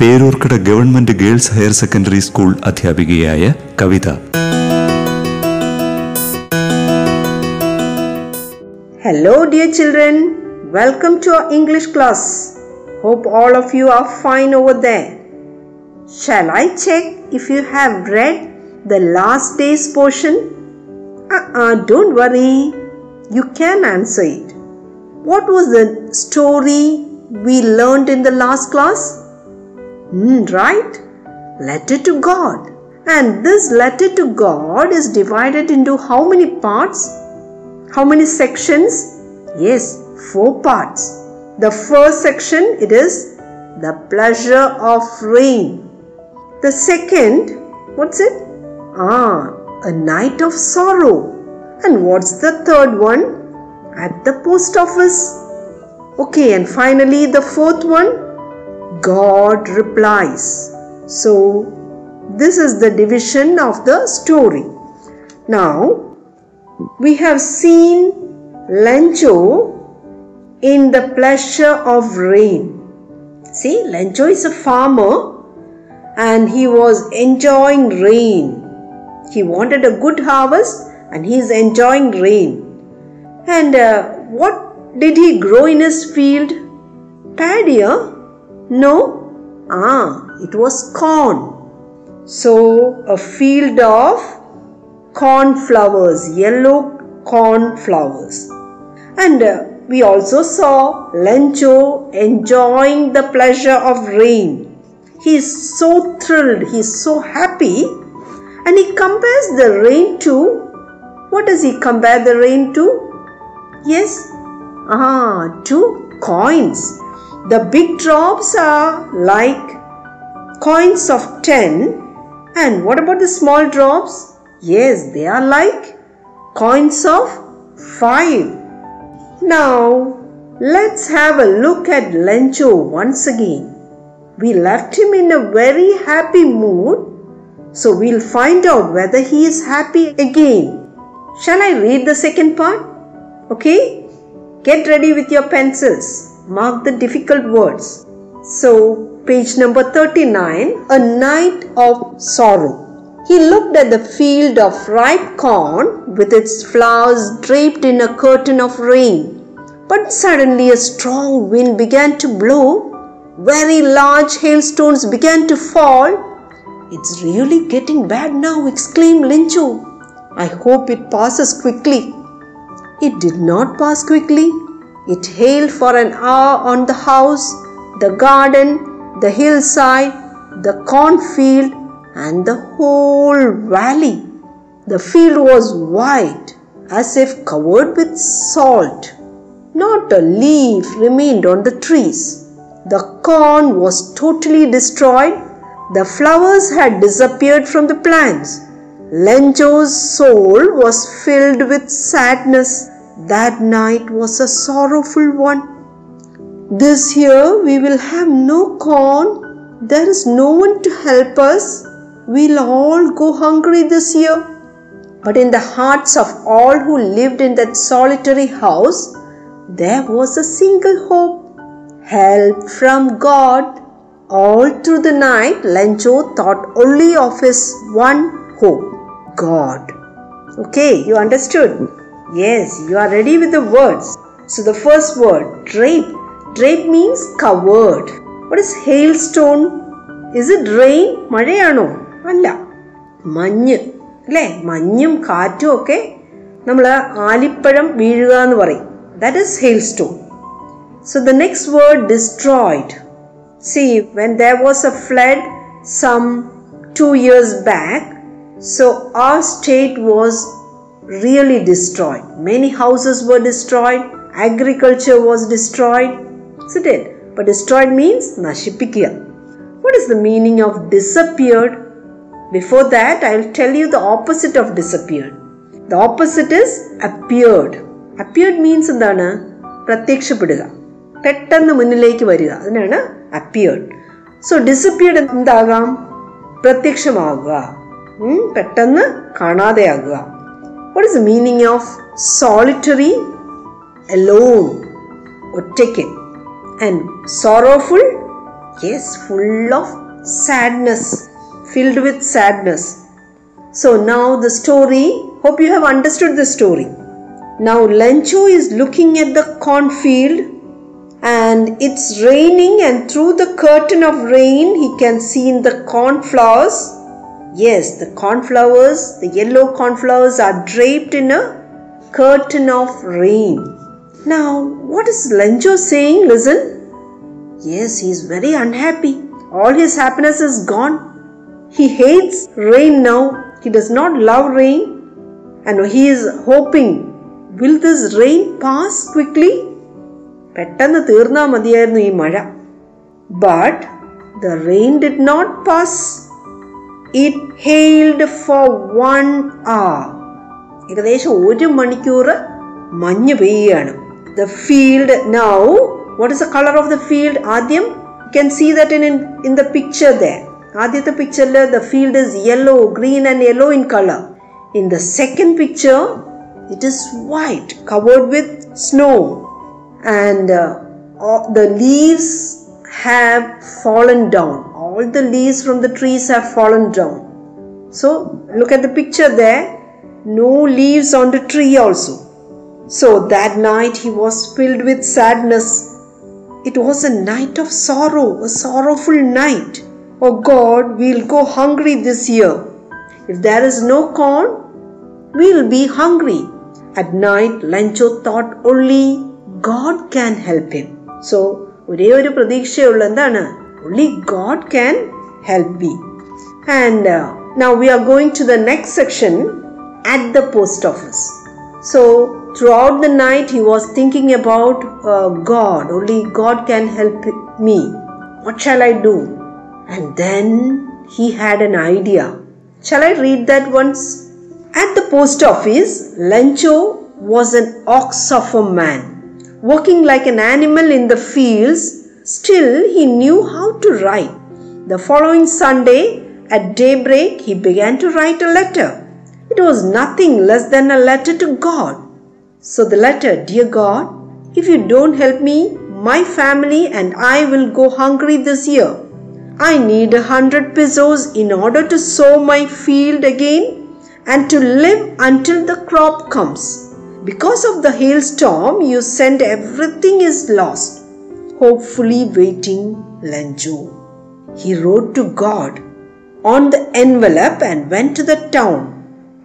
Peroorkada government girls higher secondary school അധ്യാപികയായ കവിത Hello, dear children. Welcome to our English class. Hope all of you are fine over there. Shall I check if you have read the last day's portion? Uh uh, don't worry. You can answer it. What was the story we learned in the last class? Hmm, right? Letter to God. And this letter to God is divided into how many parts? How many sections? Yes, four parts. The first section it is the pleasure of rain. The second, what's it? Ah, a night of sorrow. And what's the third one? At the post office. Okay, and finally the fourth one, God replies. So, this is the division of the story. Now, we have seen Lencho in the pleasure of rain. See, Lencho is a farmer and he was enjoying rain. He wanted a good harvest and he is enjoying rain. And uh, what did he grow in his field? Paddy, huh? No? Ah, it was corn. So, a field of cornflowers, yellow cornflowers. And uh, we also saw Lencho enjoying the pleasure of rain. He is so thrilled, he is so happy, and he compares the rain to what does he compare the rain to? Yes, ah, to coins. The big drops are like coins of 10, and what about the small drops? Yes, they are like coins of 5. Now, let's have a look at Lencho once again. We left him in a very happy mood, so we'll find out whether he is happy again. Shall I read the second part? Okay? Get ready with your pencils. Mark the difficult words. So, page number 39 A Night of Sorrow. He looked at the field of ripe corn with its flowers draped in a curtain of rain. But suddenly a strong wind began to blow. Very large hailstones began to fall. It's really getting bad now, exclaimed Lencho. I hope it passes quickly. It did not pass quickly. It hailed for an hour on the house, the garden, the hillside, the cornfield, and the whole valley. The field was white as if covered with salt. Not a leaf remained on the trees. The corn was totally destroyed. The flowers had disappeared from the plants. Lencho's soul was filled with sadness. That night was a sorrowful one. This year we will have no corn. There is no one to help us. We'll all go hungry this year. But in the hearts of all who lived in that solitary house, there was a single hope help from God. All through the night, Lencho thought only of his one hope God. Okay, you understood? Yes, you are ready with the words. So, the first word, drape. Drape means covered. What is hailstone? Is it rain? മഴയാണോ അല്ല മഞ്ഞ് അല്ലേ മഞ്ഞും കാറ്റും ഒക്കെ നമ്മൾ ആലിപ്പഴം വീഴുക എന്ന് പറയും that is hail stone so the next word destroyed C when there was A flood some two years back so our state was Really destroyed. Many houses were destroyed, agriculture was destroyed, isn't it? But destroyed means nashipikya. What is the meaning of disappeared? Before that, I will tell you the opposite of disappeared. The opposite is appeared. Appeared means എന്താണ് പ്രത്യക്ഷപ്പെടുക പെട്ടെന്ന് മുന്നിലേക്ക് വരിക അതിനാണ് appeared so disappeared എന്താകാം പ്രത്യക്ഷമാകുക പെട്ടെന്ന് കാണാതെയാകുക What is the meaning of solitary, alone, or taken, and sorrowful? Yes, full of sadness, filled with sadness. So now the story, hope you have understood the story. Now lencho is looking at the cornfield and it's raining and through the curtain of rain he can see in the cornflowers Yes, the cornflowers, the yellow cornflowers are draped in a curtain of rain. Now, what is Lencho saying? Listen. Yes, he is very unhappy. All his happiness is gone. He hates rain now. He does not love rain. And he is hoping, will this rain pass quickly? പെട്ടെന്ന് തീർന്നാൽ മതിയായിരുന്നു ഈ മഴ but the rain did not pass it hailed four one hour ഏകദേശം ഒരു മണിക്കൂർ മഞ്ഞ് പെയ്യുകയാണ് the field now what is the colour of the field ആദ്യം you can see that in in the picture the ആദ്യത്തെ പിക്ചറിൽ the field is yellow green and yellow in colour in the second picture it is white covered with snow and uh, all the leaves have fallen down. all the leaves from the trees have fallen down. So look at the picture there. No leaves on the tree also. So that night he was filled with sadness. It was a night of sorrow, a sorrowful night. Oh God, we'll go hungry this year. If there is no corn, we'll be hungry. At night, Lencho thought only God can help him. So, ഒരേ ഒരു പ്രതീക്ഷയുള്ള എന്താണ് only God can help me. And uh, now we are going to the next section at the post office. So, throughout the night, he was thinking about uh, God. Only God can help me. What shall I do? And then he had an idea. Shall I read that once? At the post office, Lencho was an ox of a man, working like an animal in the fields. Still, he knew how to write. The following Sunday, at daybreak, he began to write a letter. It was nothing less than a letter to God. So the letter, Dear God, if you don't help me, my family and I will go hungry this year. I need a hundred pesos in order to sow my field again and to live until the crop comes. Because of the hailstorm you send, everything is lost. Hopefully, waiting Lanju. He wrote to God on the envelope and went to the town.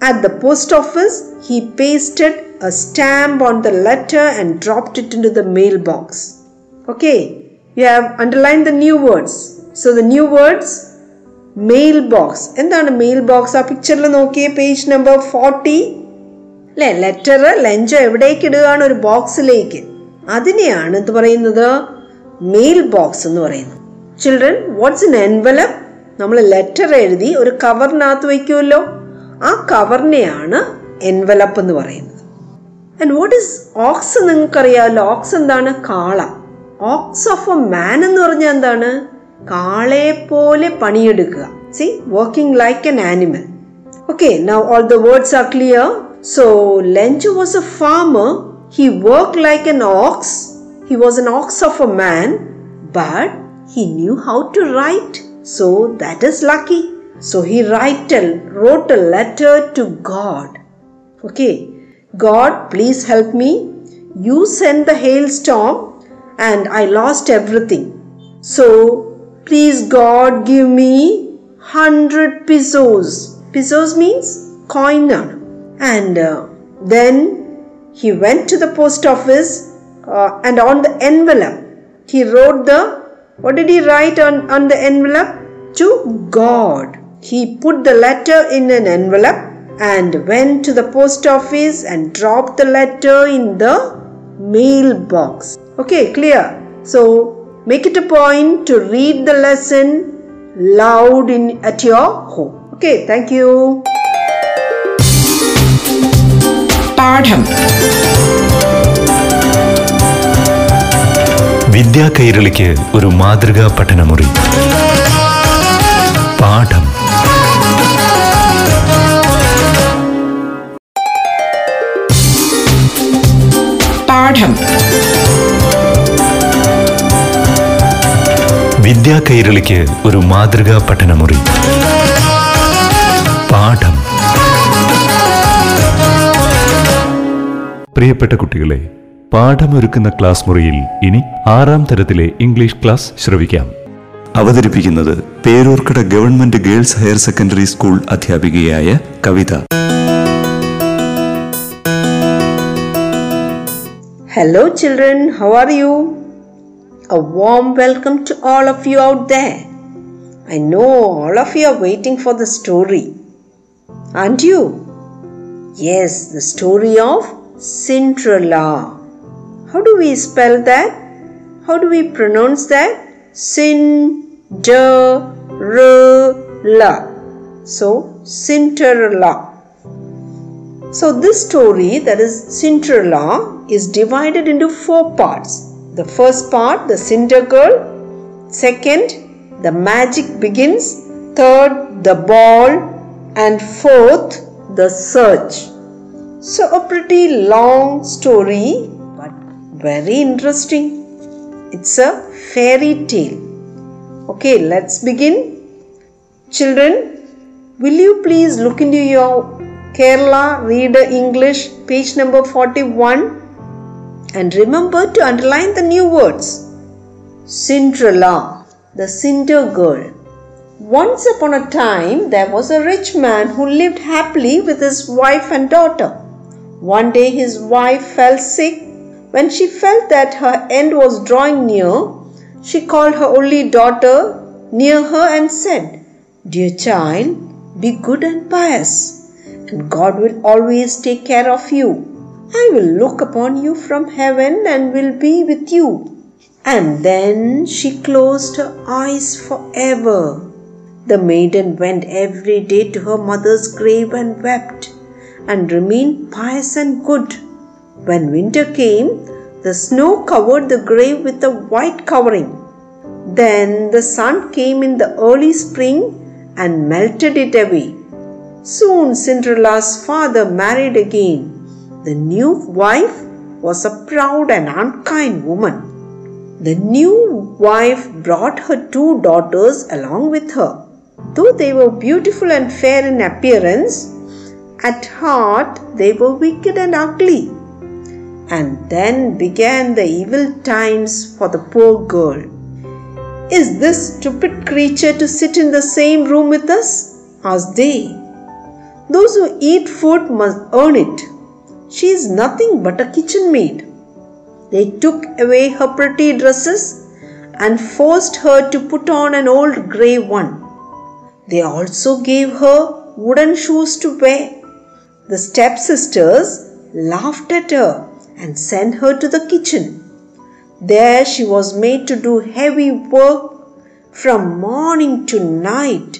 At the post office, he pasted a stamp on the letter and dropped it into the mailbox. Okay, you have underlined the new words. So the new words mailbox. Box എന്താണ് mail box ആ പിക്ചറിൽ നോക്കിയേ page number forty അല്ലെ letter ലഞ്ചോ എവിടേക്ക് ഇടുകയാണ് ഒരു ബോക്സിലേക്ക് അതിനെയാണ് എന്ത് പറയുന്നത് മെയിൽ ബോക്സ് എന്ന് പറയുന്നു. ചിൽഡ്രൻ വാട്ട്സ് ഇൻ എൻവലപ്പ് നമ്മൾ ലെറ്റർ എഴുതി ഒരു കവറിനകത്ത് വയ്ക്കുമല്ലോ. ആ കവറിനെയാണ് എൻവലപ്പ് എന്ന് പറയുന്നത്. ആൻഡ് വാട്ട് ഇസ് ഓക്സ് നിങ്ങൾക്ക് നിങ്ങൾക്കറിയാമല്ലോ. ഓക്സ് എന്താണ്? കാള. ഓക്സ് ഓഫ് എ മാൻ എന്ന് പറഞ്ഞാൽ എന്താണ്? കാളയെ പോലെ പണിയെടുക്കുക. See working like an animal okay now all the words are clear so lunch was a farmer he work like an ox He was an ox of a man, but he knew how to write. So that is lucky. So he write a, wrote a letter to God. Okay, God, please help me. You sent the hailstorm and I lost everything. So please, God, give me 100 pesos. Pesos means coin. And uh, then he went to the post office uh, and on the envelope, he wrote the what did he write on, on the envelope? To God. He put the letter in an envelope and went to the post office and dropped the letter in the mailbox. Okay, clear? So make it a point to read the lesson loud in at your home. Okay, thank you. പാഠം വിദ്യാ കൈരളിക്ക് ഒരു മാതൃകാ പഠനമുറി. പാഠം. പാഠം. വിദ്യാ കൈരളിക്ക് ഒരു മാതൃകാ പഠനമുറി. പാഠം. പ്രിയപ്പെട്ട കുട്ടികളെ പാഠമൊരുക്കുന്ന ക്ലാസ് മുറിയിൽ ഇനി ആറാം തരത്തിലെ ഇംഗ്ലീഷ് ക്ലാസ് ശ്രവിക്കാം. അവതരിപ്പിക്കുന്നത് Peroorkada government girls higher secondary school അധ്യാപികയായ Kavitha. Hello children how are you a warm welcome to all of you out the I know all of you are waiting for the story and you yes the story of Cinderella How do we spell that? How do we pronounce that? Cinderella. So, Cinderella. So, this story, that is Cinderella, is divided into four parts. The first part, the Cinder Girl. Second, the magic begins. Third, the ball. And fourth, the search. So, a pretty long story, very interesting. It's a fairy tale. Okay, let's begin. Children, will you please look into your Kerala Reader English page number 41 and remember to underline the new words. Cinderella, the Cinder Girl. Once upon a time, there was a rich man who lived happily with his wife and daughter. One day, his wife fell sick. When she felt that her end was drawing near, she called her only daughter near her and said, Dear child, be good and pious, and God will always take care of you. I will look upon you from heaven and will be with you. And then she closed her eyes forever. The maiden went every day to her mother's grave and wept, and remained pious and good. When winter came, the snow covered the grave with a white covering. Then the sun came in the early spring and melted it away. Soon Cinderella's father married again. The new wife was a proud and unkind woman. The new wife brought her two daughters along with her. Though they were beautiful and fair in appearance, at heart they were wicked and ugly. And then began the evil times for the poor girl. Is this stupid creature to sit in the same room with us? asked they. Those who eat food must earn it. She is nothing but a kitchen maid. They took away her pretty dresses and forced her to put on an old grey one. They also gave her wooden shoes to wear. The stepsisters laughed at her and sent her to the kitchen. There she was made to do heavy work from morning to night.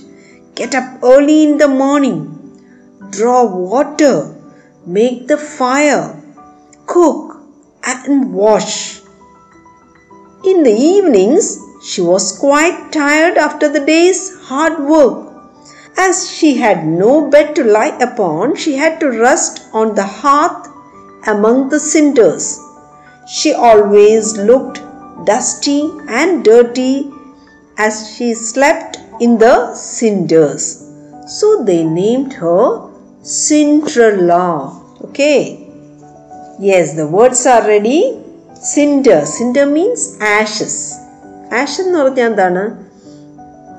Get up early in the morning, draw water, make the fire, cook, and wash. In the evenings, she was quite tired after the day's hard work. As she had no bed to lie upon, she had to rest on the hearth among the cinders. She always looked dusty and dirty as she slept in the cinders. So they named her Cinderella. Okay. Yes, the words are ready. Cinder. Cinder means ashes. Ash എന്ന് പറഞ്ഞാൽ എന്താണ്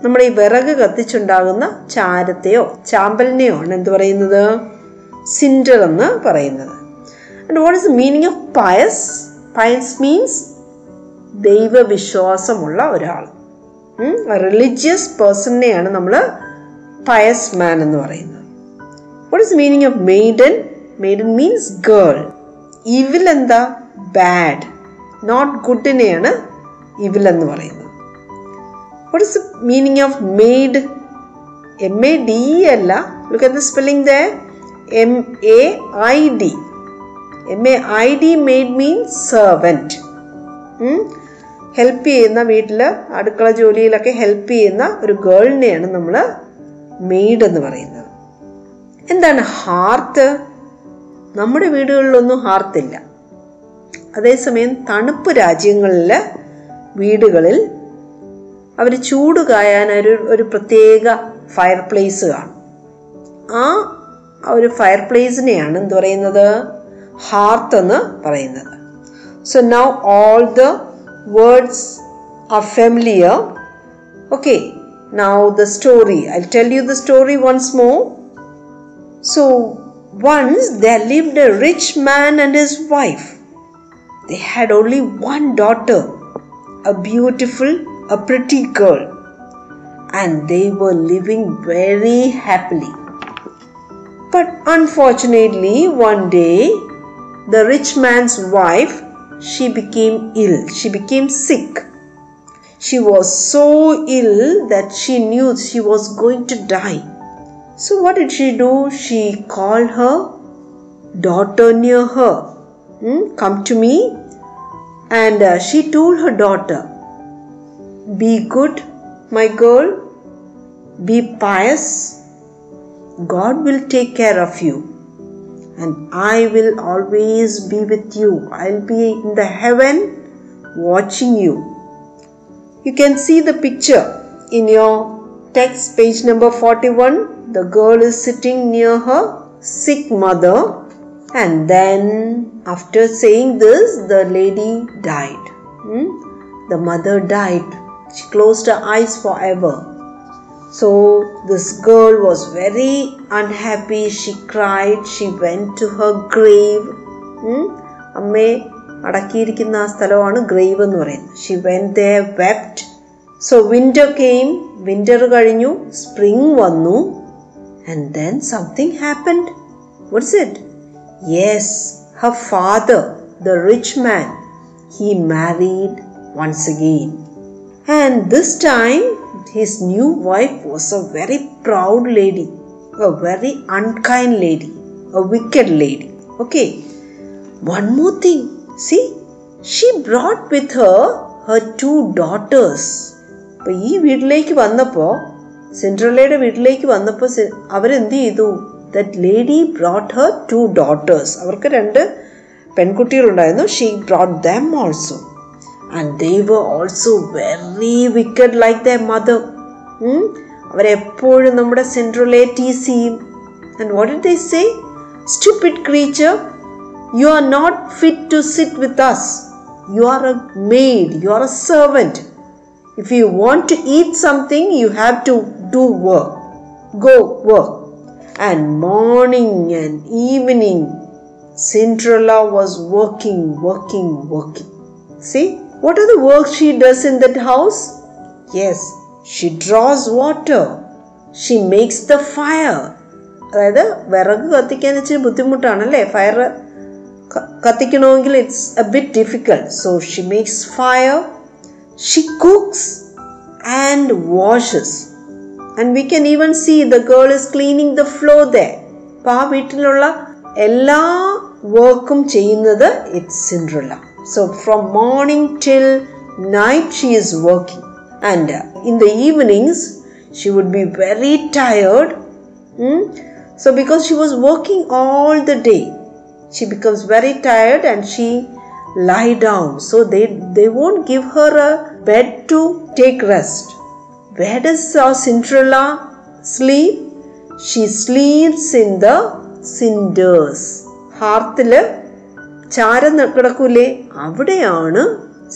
നമ്മുടെ ഈ വിറക് കത്തിച്ചുണ്ടാകുന്ന ചാരത്തെയോ ചാമ്പലിനെയോ ആണ് എന്ത് പറയുന്നത് cinder എന്ന് പറയുന്നത് and what is the meaning of pious pious means ദൈവവിശ്വാസമുള്ള ഒരാൾ. റിലീജിയസ് പേഴ്സണിനെയാണ് നമ്മൾ പയസ് മാൻ എന്ന് പറയുന്നത്. What is meaning of maiden maiden means girl evil എന്താ? ബാഡ് നോട്ട് ഗുഡിനെയാണ് ഇവിൽ എന്ന് പറയുന്നത്. What is the meaning of maid M A D അല്ല. Look at the spelling the M A I D M A I D maid mean servant help ചെയ്യുന്ന വീട്ടിൽ അടുക്കള ജോലിയിലൊക്കെ help ചെയ്യുന്ന ഒരു ഗേളിനെയാണ് നമ്മൾ മെയ്ഡ് എന്ന് പറയുന്നത്. എന്താണ് ഹാർത്ത് നമ്മുടെ വീടുകളിലൊന്നും ഹാർത്തില്ല അതേസമയം തണുപ്പ് രാജ്യങ്ങളിൽ വീടുകളിൽ അവർ ചൂട് കായാൻ ഒരു ഒരു പ്രത്യേക ഫയർ പ്ലേസ് കാണും. ആ ഒരു ഫയർ പ്ലേസിനെയാണ് എന്ത് പറയുന്നത്? ഹാർത്ത് എന്ന് പറയുന്നത് so now all the words are familiar okay now the story I tell you the story once more So once there lived a rich man and his wife. They had only one daughter, a beautiful, a pretty girl, and they were living very happily. But unfortunately, one day, the rich man's wife she became ill. She became sick. She was so ill that she knew she was going to die. So, what did she do? She called her daughter near her. "Hmm, come to me. And uh, she told her daughter, Be good, my girl. Be pious. God will take care of you. And I will always be with you. I'll be in the heaven watching you. You can see the picture in your text, page number 41. The girl is sitting near her sick mother, and then, after saying this, the lady died. Hmm? The mother died. She closed her eyes forever. So, this girl was very unhappy. She cried. She went to her grave. Hmm? അമ്മയെ അടക്കിയിരിക്കുന്ന ആ സ്ഥലമാണ് grave എന്ന് പറയുന്നത് she when they wept so winter came winter കഴിഞ്ഞു spring വന്നു and then something happened what's it yes her father the rich man he married once again and this time his new wife was a very proud lady a very unkind lady a wicked lady okay One more thing. See, she brought with her her two daughters. അപ്പോൾ ഈ വീട്ടിലേക്ക് വന്നപ്പോൾ സിൻഡ്രലയുടെ വീട്ടിലേക്ക് വന്നപ്പോൾ അവരെന്ത് ചെയ്തു? That lady brought her two daughters അവർക്ക് രണ്ട് പെൺകുട്ടികളുണ്ടായിരുന്നു. She brought them also and they were also very wicked like the mother അവരെപ്പോഴും നമ്മുടെ സിൻഡ്രലയെ ടീസ് ചെയ്യും and what it they say stupid creature You are not fit to sit with us. You are a maid, you are a servant. If you want to eat something, you have to do work. Go work. And morning and evening, Cinderella was working, working, working. See, what are the works she does in that house? Yes, she draws water. She makes the fire അതായത് വിറക് കത്തിക്കാൻ ഇച്ചിരി ബുദ്ധിമുട്ടാണല്ലേ? Fire കത്തിക്കണമെങ്കിൽ it's a bit difficult so she makes fire she cooks and washes and we can even see the girl is cleaning the floor the അപ്പോൾ ആ വീട്ടിലുള്ള എല്ലാ വർക്കും ചെയ്യുന്നത് it's Cinderella so from morning till night she is working and in the evenings she would be very tired so because she was working all the day she becomes very tired and she lie down so they they won't give her a bed to take rest where does our cinderella sleep she sleeps in the cinders ഹാർത്തില് ചാരം കിടക്കൂലേ അവിടെയാണ്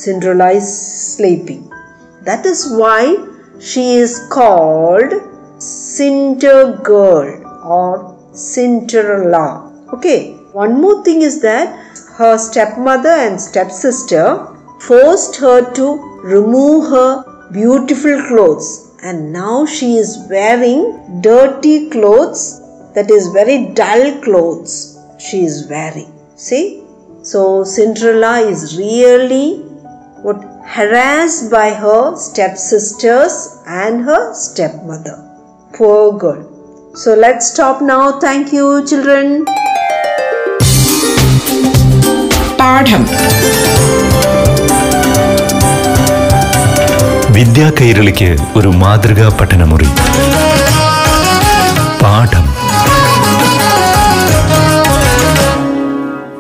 Cinderella is sleeping that is why she is called cinder girl or Cinderella. Okay, one more thing is that her stepmother and stepsister forced her to remove her beautiful clothes, and now she is wearing dirty clothes, that is, very dull clothes. She is wearing. See? So, Cinderella is really what harassed by her stepsisters and her stepmother. poor girl. So let's stop now. Thank you, children. പാഠം വിദ്യാ കൈരളിക്ക് ഒരു മാതൃകാ പഠനമുറി